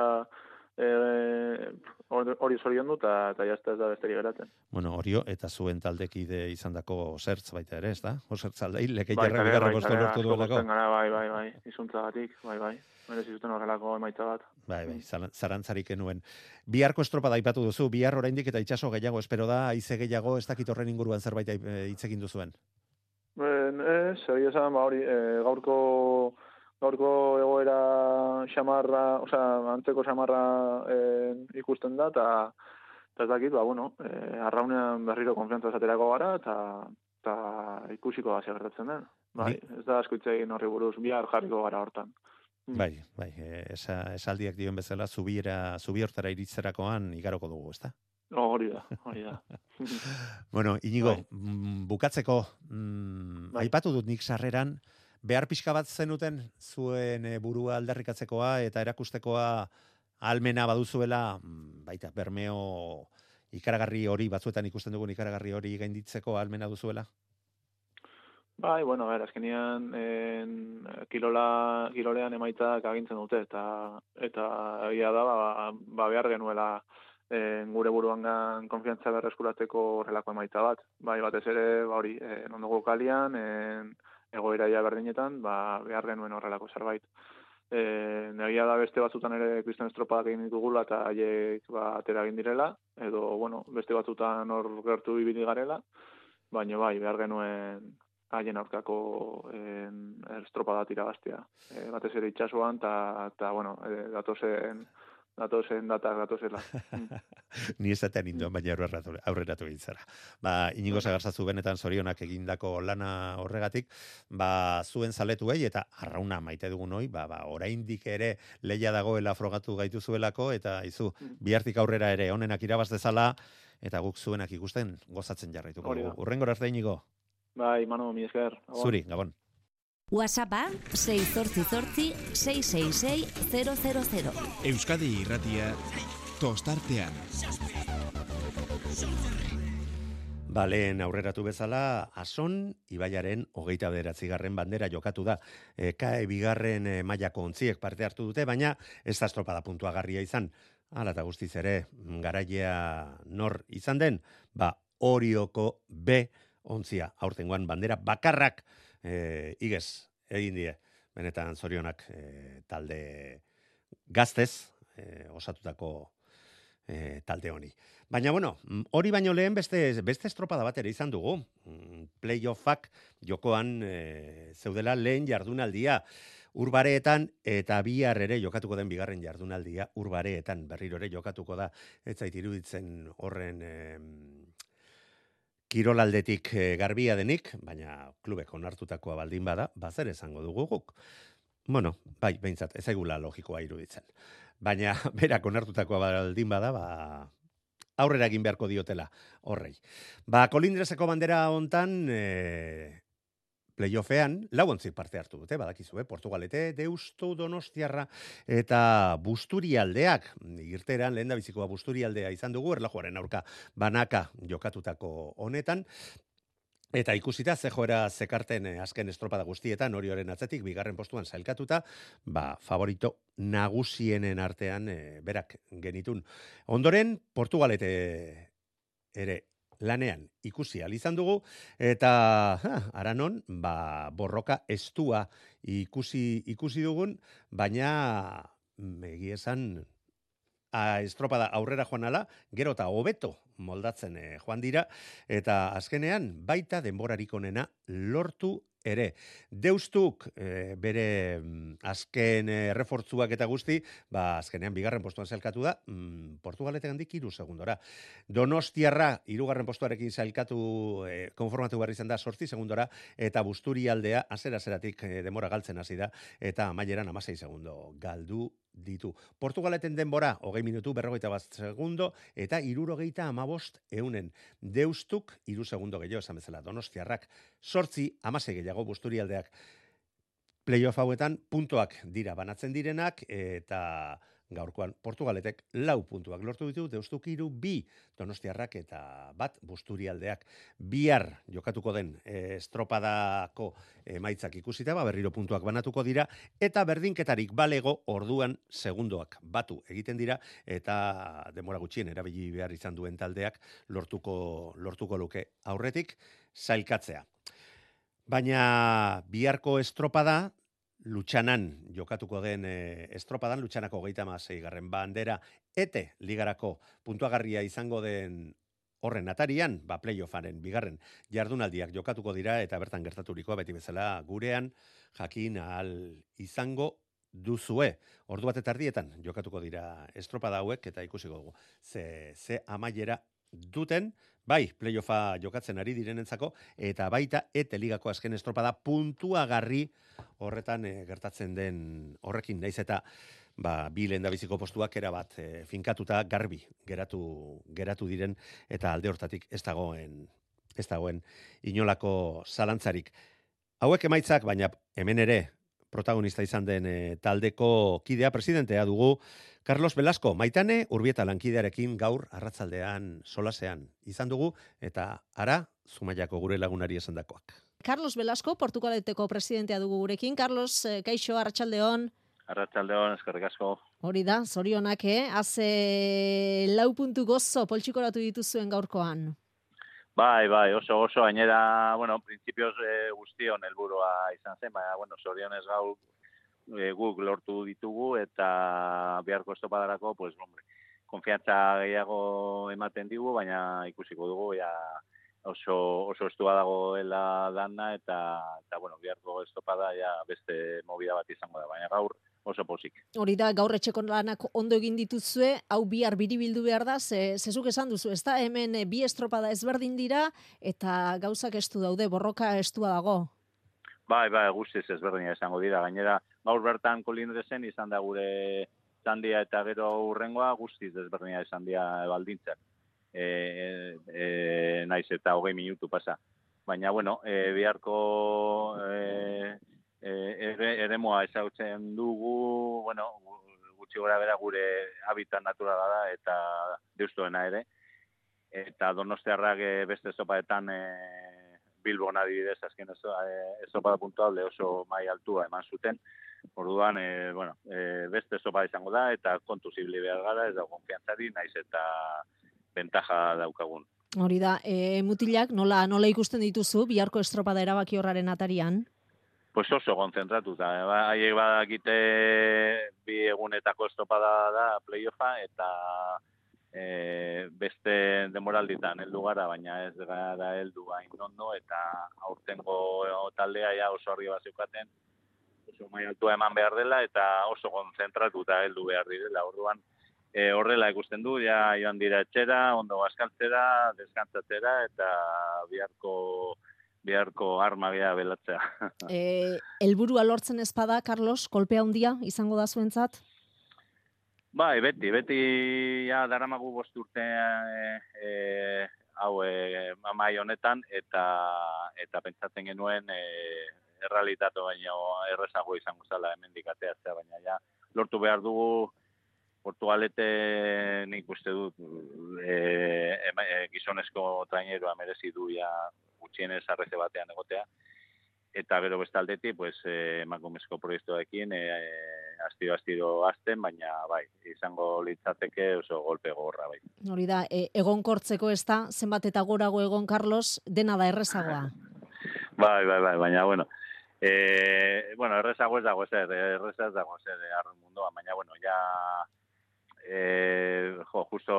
eh, hori oso orion du, eta jazta ez da besteri geratzen. Bueno, hori eta zuen taldekide izan dako zertz baita ere, ez da? Osertz aldei, leke jarra bigarra bostu lortu duelako? Bai, bai, bai, izuntza batik, bai, bai. Merez izuten horrelako emaitza bat. Bai, bai, zarantzarik enuen. Biharko estropa daipatu duzu, bihar oraindik eta itxaso gehiago, espero da, aize gehiago, ez dakit horren inguruan zerbait hitz egin duzuen. Ben, ez, egi esan, ba, hori, e, gaurko, gaurko egoera xamarra, oza, antzeko xamarra e, ikusten da, eta ez dakit, ba, bueno, e, arraunean berriro konfiantza esaterako gara, eta ikusiko da gertatzen den. Bai, ez da asko egin horri buruz, bihar jarriko gara hortan. Hmm. Bai, bai, esa, esaldiak dioen bezala, zubiera, zubi hortara iritzerakoan igaroko dugu, ez da? Hori da, hori da. bueno, inigo, bai. Mm, bukatzeko, mm, bai. aipatu dut nik sarreran, behar pixka bat zenuten zuen e, burua aldarrikatzekoa eta erakustekoa almena baduzuela, mm, baita, bermeo ikaragarri hori, batzuetan ikusten dugun ikaragarri hori gainditzeko almena duzuela? Bai, bueno, ber, azkenian en, kilola, kilolean emaitzak agintzen dute, eta eta egia da, ba, ba behar genuela e, gure buruangan konfiantza berreskuratzeko horrelako emaitza bat. Bai, batez ere, ba hori, e, non kalian, e, egoera berdinetan, ba, behar genuen horrelako zerbait. E, negia da beste batzutan ere kristen estropadak egin ditugula eta haiek ba, atera egin direla, edo, bueno, beste batzutan hor gertu ibili garela, baina bai, behar genuen haien aurkako en, estropada tirabaztea. E, batez ere itxasuan, eta, bueno, e, datozen datozen datak datozela. Ni esatean indoan, baina aurreratu egin zara. Ba, inigo zagartzazu benetan zorionak egindako lana horregatik, ba, zuen zaletuei eta arrauna maite dugun hoi, ba, ba, oraindik ere leia dagoela frogatu gaitu zuelako, eta izu, mm. bihartik aurrera ere onenak irabaz dezala, eta guk zuenak ikusten gozatzen jarraituko. Urrengor arte inigo? Bai, manu, mi esker. Zuri, gabon. WhatsAppa 688 666 000. Euskadi irratia tostartean. Balen aurreratu bezala, ason, ibaiaren hogeita bederatzigarren bandera jokatu da. E, kae bigarren e, mailako ontziek parte hartu dute, baina ez da estropada puntua garria izan. Hala eta guztiz ere, garaia nor izan den, ba, orioko B ontzia, aurtengoan bandera bakarrak e, igez egin die. benetan zorionak e, talde gaztez e, osatutako e, talde honi. Baina bueno, hori baino lehen beste beste estropada bat ere izan dugu. Mm, playoffak jokoan e, zeudela lehen jardunaldia urbareetan eta bihar ere jokatuko den bigarren jardunaldia urbareetan berriro ere jokatuko da ez zait iruditzen horren e, kirolaldetik e, garbia denik, baina klubek onartutakoa baldin bada, bazer esango dugu guk. Bueno, bai, behintzat, ez aigula logikoa iruditzen. Baina, berak onartutakoa baldin bada, ba, aurrera egin beharko diotela horrei. Ba, kolindreseko bandera hontan, e, playoffean, lau ontzik parte hartu dute, badakizu, eh? Portugalete, Deustu, Donostiarra, eta Busturialdeak, irteran, lehen bizikoa Busturialdea izan dugu, erlajuaren aurka banaka jokatutako honetan, Eta ikusita ze joera zekarten eh, azken estropada guztietan hori horren atzetik bigarren postuan sailkatuta, ba favorito nagusienen artean eh, berak genitun. Ondoren Portugalete ere lanean ikusi izan dugu. Eta ha, aranon ba borroka estua ikusi ikusi dugun, baina megi esan a estropada aurrera joan ala, gero eta hobeto moldatzen eh, joan dira, eta azkenean baita denborarik onena lortu ere. Deustuk e, bere mm, azken e, refortzuak eta guzti, ba, azkenean bigarren postuan zailkatu da, mm, Portugaletek handik iru segundora. Donostiarra, irugarren postuarekin zailkatu e, konformatu behar izan da sortzi segundora, eta busturi aldea, azera zeratik e, demora galtzen hasi da, eta amaieran amasei segundo galdu ditu. Portugaleten denbora, hogei minutu, berrogeita bat segundo, eta irurogeita amabost eunen. Deustuk, iru segundo gehiago esan bezala, donostiarrak, sortzi, amasei gehiago busturialdeak. Playoff hauetan, puntoak dira banatzen direnak, eta gaurkoan Portugaletek lau puntuak lortu ditu, deustuk iru bi donostiarrak eta bat busturialdeak bihar jokatuko den e, estropadako emaitzak ikusita, ba, berriro puntuak banatuko dira, eta berdinketarik balego orduan segundoak batu egiten dira, eta demora gutxien erabili behar izan duen taldeak lortuko, lortuko luke aurretik zailkatzea. Baina biharko estropada Lutxanan jokatuko den e, estropadan, Lutxanako geita garren bandera, ete ligarako puntuagarria izango den horren atarian, ba playoffaren bigarren jardunaldiak jokatuko dira eta bertan gertaturikoa beti bezala gurean jakin ahal izango duzue. Ordu bat etardietan jokatuko dira estropada hauek eta ikusiko dugu. Ze, ze amaiera duten, bai, playoffa jokatzen ari direnentzako, eta baita, eta ligako azken estropada puntuagarri horretan e, gertatzen den horrekin, naiz eta ba, bi lehen biziko postuak era bat e, finkatuta garbi geratu, geratu diren, eta alde hortatik ez dagoen, ez dagoen inolako zalantzarik. Hauek emaitzak, baina hemen ere protagonista izan den e, taldeko kidea presidentea dugu Carlos Velasco, maitane urbieta lankidearekin gaur arratzaldean solasean izan dugu eta ara zumaiako gure lagunari esan dakoak. Carlos Velasco, Portugaleteko presidentea dugu gurekin. Carlos, eh, kaixo, arratsaldeon. Arratxaldeon, eskerrik asko. Hori da, zorionak, eh? Haze lau puntu gozo poltsikoratu dituzuen gaurkoan. Bai, bai, oso oso gainera, bueno, principios e, guztion helburua izan zen, baina bueno, sorionez gau e, guk lortu ditugu eta beharko estopadarako, pues hombre, konfiantza gehiago ematen digu, baina ikusiko dugu ja oso oso estua dagoela dana eta eta bueno, beharko estopada ja beste movida bat izango da, baina gaur oso pozik. Hori da, gaur etxeko lanak ondo egin dituzue, hau bihar biribildu behar da, ze, zezuk esan duzu, ez da, hemen eh, bi estropada ezberdin dira, eta gauzak estu daude, borroka estua dago. Bai, bai, guztiz ezberdina esango dira, gainera, gaur bertan kolindrezen izan da gure zandia eta gero urrengoa guztiz ezberdina izan dira baldintzen. E, e, naiz eta hogei minutu pasa. Baina, bueno, e, biharko e, ere, moa ezautzen dugu, bueno, gutxi gora bera gure habitat naturala da eta deustuena ere. Eta donostiarrak e, beste sopaetan e, Bilbon adibidez azken ez, e, sopa puntuable oso mai altua eman zuten. Orduan, e, bueno, e, beste sopa izango da eta kontu zibli behar gara, ez da konfiantzari, naiz eta bentaja daukagun. Hori da, e, mutilak, nola, nola ikusten dituzu, biharko estropada erabaki horraren atarian? Pues oso konzentratuta. Ba, haiek badakite bi egunetako estopada da playoffa eta e, beste demoralditan heldu gara, baina ez gara heldu hain ondo eta aurtengo taldea ja oso argi bazeukaten oso mai altua eman behar dela eta oso konzentratuta heldu behar direla. Orduan e, horrela ikusten du, ja joan dira etxera, ondo bazkaltzera, deskantzatzera eta biharko biharko arma bia belatzea. Eh, helburua lortzen ezpada, Carlos, kolpea handia izango da zuentzat? Bai, beti, beti ja daramagu bost urte e, e, hau e, amai honetan eta eta pentsatzen genuen e, errealitate baino errezago izango zala hemendik ateatzea baina ja lortu behar dugu Portugalete nik uste dut e, e, gizonezko traineroa merezi du ja gutxienez arreze batean egotea. Eta gero bestaldetik pues eh emakumezko proiektuekin eh astiro astiro hasten baina bai izango litzateke oso golpe gogorra bai. Hori da e, egonkortzeko ez da zenbat eta gorago egon Carlos dena da errezagoa? Bai bai bai baina bueno eh bueno errezago ez dago zer erreza ez dago zer arren mundoa baina bueno ja eh jo justo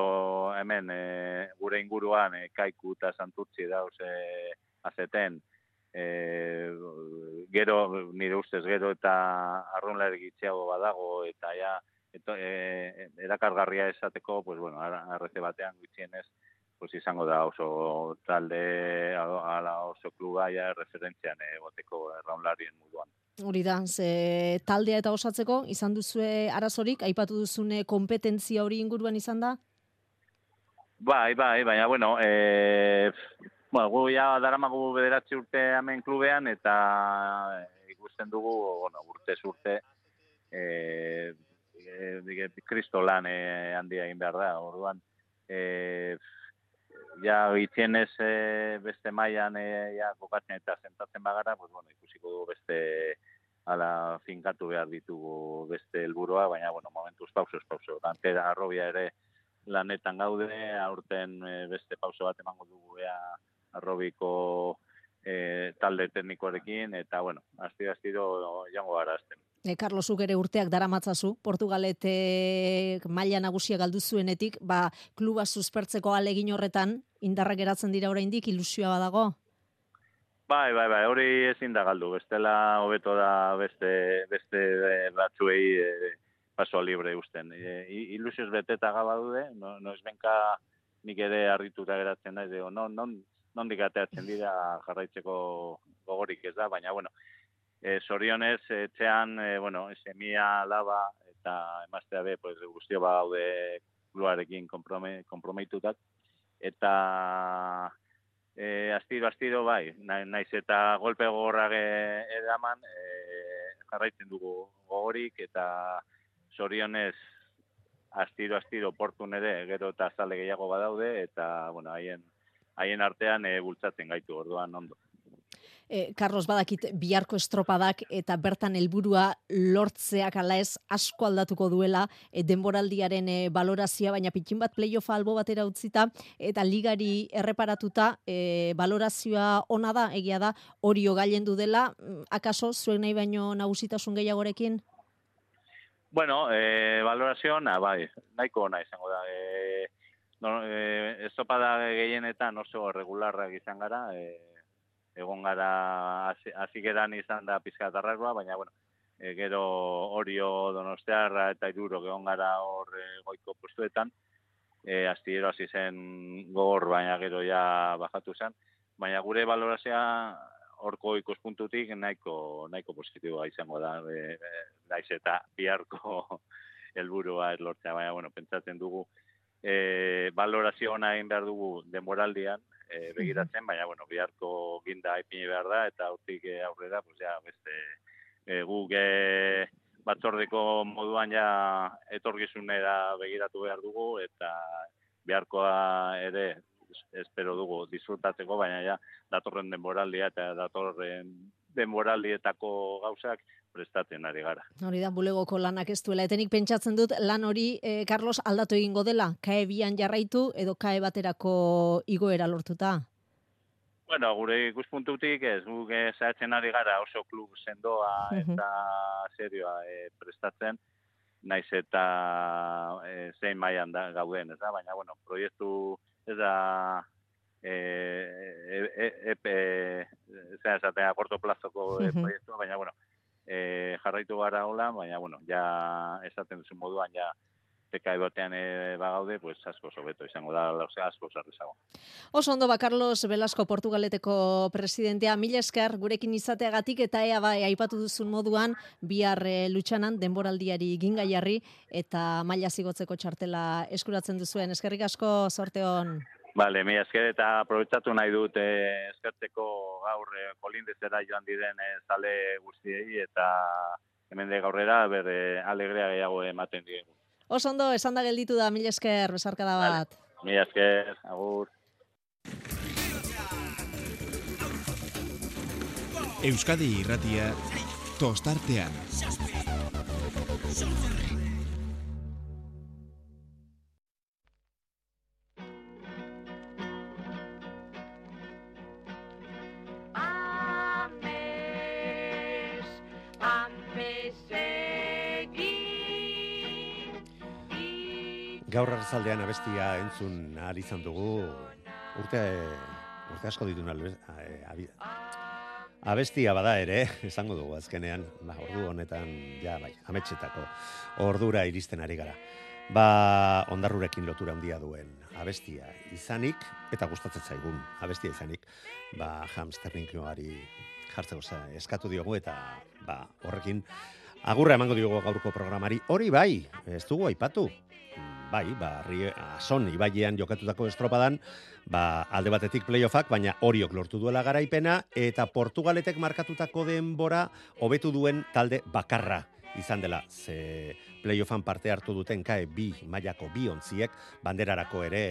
hemen e, gure inguruan e, kaiku eta santurtzi dauz eh azeten e, gero nire ustez gero eta arrunlar gitxiago badago eta ja eto, e, erakargarria esateko pues bueno arreze batean gutxienez pues izango da oso talde ala oso kluba ja referentzian egoteko erraunlarien moduan. Hori da, ze taldea eta osatzeko izan duzue arazorik, aipatu duzune kompetentzia hori inguruan izan da? Bai, bai, baina, bueno, e, Bueno, gu ja daramagu bederatzi urte hemen klubean eta ikusten dugu, bueno, urte urte eh e, kristo lan e, handia egin behar da. Orduan eh ja itzienez e, beste mailan e, ja kokatzen eta sentatzen bagara, pues bueno, ikusiko dugu beste ala finkatu behar ditugu beste helburua, baina bueno, momentuz pauso pauso. Dantera arrobia ere lanetan gaude, aurten e, beste pauso bat emango dugu ea arrobiko e, talde teknikoarekin, eta, bueno, astiro, astiro jango gara azten. E, Carlos ere urteak dara matzazu, Portugalete maila nagusia galdu zuenetik, ba, kluba suspertzeko alegin horretan, indarrak geratzen dira oraindik ilusioa badago? Bai, bai, bai, hori ezin da galdu, bestela hobeto da beste, beste e, batzuei e, pasoa libre usten. E, ilusioz beteta gaba dude, no, no ez benka nik ere arrituta geratzen da, no, non, non, nondik dira jarraitzeko gogorik ez da, baina, bueno, e, sorionez, etxean, e, bueno, semia laba, eta emaztea be, pues, guztio ba gaude kluarekin kompromeitutak, eta e, astiro, astiro, bai, naiz eta golpe gogorrak edaman, e, jarraitzen dugu gogorik, eta sorionez, astiro, astiro, portun ere, gero eta zale gehiago badaude, eta, bueno, haien haien artean e, bultzatzen gaitu orduan ondo. E, Carlos badakit biharko estropadak eta bertan helburua lortzeak ala ez asko aldatuko duela e, denboraldiaren e, balorazioa baina pitin bat playoffa albo batera utzita eta ligari erreparatuta e, balorazioa ona da egia da hori gailen du dela mm, akaso zuen nahi baino nagusitasun gehiagorekin Bueno, eh, valorazioa, bai, nahiko ona izango da. Eh, no, e, estopada gehienetan oso regularrak izan gara, e, egon gara hasi geran izan da pizkatarrakoa, baina bueno, e, gero orio donostiarra eta iruro egon gara hor e, goiko postuetan, e, astillero hasi zen gogor, baina gero ja bajatu zen, baina gure valorazioa horko ikuspuntutik nahiko nahiko positiboa izango da e, e, naiz eta biharko helburua ez lortzea baina bueno pentsatzen dugu e, valorazio ona egin behar dugu demoraldian, e, begiratzen, baina, bueno, biharko ginda ipini behar da, eta urtik e, aurrera, pues, ja, beste, e, guk e, batzordeko moduan ja etorgizunera begiratu behar dugu, eta biharkoa ere espero dugu disfrutatzeko, baina ja datorren denboraldia eta datorren denboraldietako gauzak prestatzen ari gara. Hori da, bulegoko lanak ez duela. Etenik pentsatzen dut, lan hori, eh, Carlos, aldatu egingo dela? Kae bian jarraitu edo kae baterako igoera lortuta? Bueno, gure ikuspuntutik ez, guk eh, saiatzen ari gara oso klub sendoa Mhm. eta serioa eh, prestatzen, naiz eta eh, zein mailan da gauden, ez da? Baina, bueno, proiektu ez da eh, e, e, epe, zera esatea, korto plazoko eh, Mhm. Eh, jarraitu gara hola, baina, bueno, ja esaten duzu moduan, ja peka batean e, bagaude, pues asko sobeto izango da, osea, asko zarrizago. Oso ondo ba, Carlos Velasco Portugaleteko presidentea, mila esker gurekin izateagatik eta ea bai aipatu duzun moduan bihar e, lutsanan denboraldiari ginga jarri eta maila zigotzeko txartela eskuratzen duzuen. Eskerrik asko sorte Vale, mi esker eta aprobetsatu nahi dut eh, eskertzeko gaur eh, kolindezera joan diren eh, zale guztiei eta hemen de gaurrera bere alegrea gehiago ematen diegu. Oso ondo, esan da gelditu da, mila esker, besarkada bat. Mi esker, agur. Euskadi irratia tostartean. Gaur arratzaldean abestia entzun ari izan dugu, urte, urte asko ditu abestia bada ere, esango dugu azkenean, ba, ordu honetan, ja, bai, ametxetako, ordura iristen ari gara. Ba, ondarrurekin lotura handia duen abestia izanik, eta gustatzen zaigun abestia izanik, ba, hamsterninkoari jartzeko eskatu diogu, eta ba, horrekin, agurra emango diogu gaurko programari, hori bai, ez dugu aipatu, bai, ba, rie, son ibailean jokatutako estropadan, ba, alde batetik playoffak, baina horiok lortu duela garaipena, eta Portugaletek markatutako denbora hobetu duen talde bakarra izan dela, ze playoffan parte hartu duten kae bi mailako bi ontziek, banderarako ere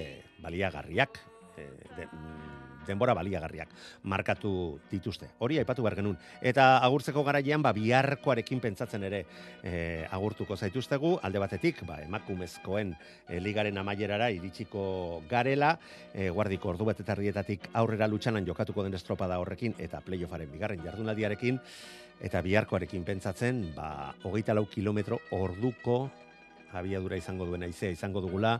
baliagarriak, e, de, mm, denbora baliagarriak markatu dituzte. Hori aipatu behar genuen. Eta agurtzeko garaian, ba, biharkoarekin pentsatzen ere e, agurtuko zaituztegu, alde batetik, ba, emakumezkoen e, ligaren amaierara iritsiko garela, e, guardiko ordu bat eta aurrera lutsanan jokatuko den estropada horrekin, eta playoffaren bigarren jardunaldiarekin, eta biharkoarekin pentsatzen, ba, hogeita lau kilometro orduko abiadura izango duena izea izango dugula,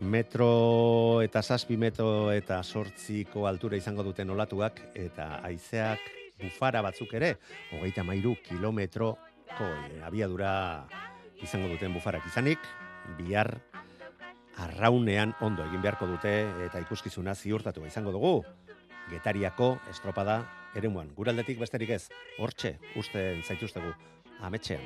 metro eta zazpi metro eta sortziko altura izango duten olatuak, eta haizeak bufara batzuk ere, hogeita mairu kilometroko e, abiadura izango duten bufarak izanik, bihar arraunean ondo egin beharko dute eta ikuskizuna ziurtatu izango dugu. Getariako estropada eremuan. Guraldetik besterik ez, hortxe, uste zaituztegu, ametxean.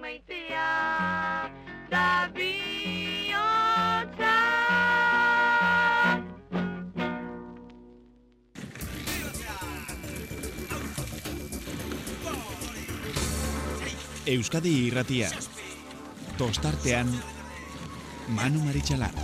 Maitea, da bihotza. Euskadi irratia. Tostartean Manu Maritxalar.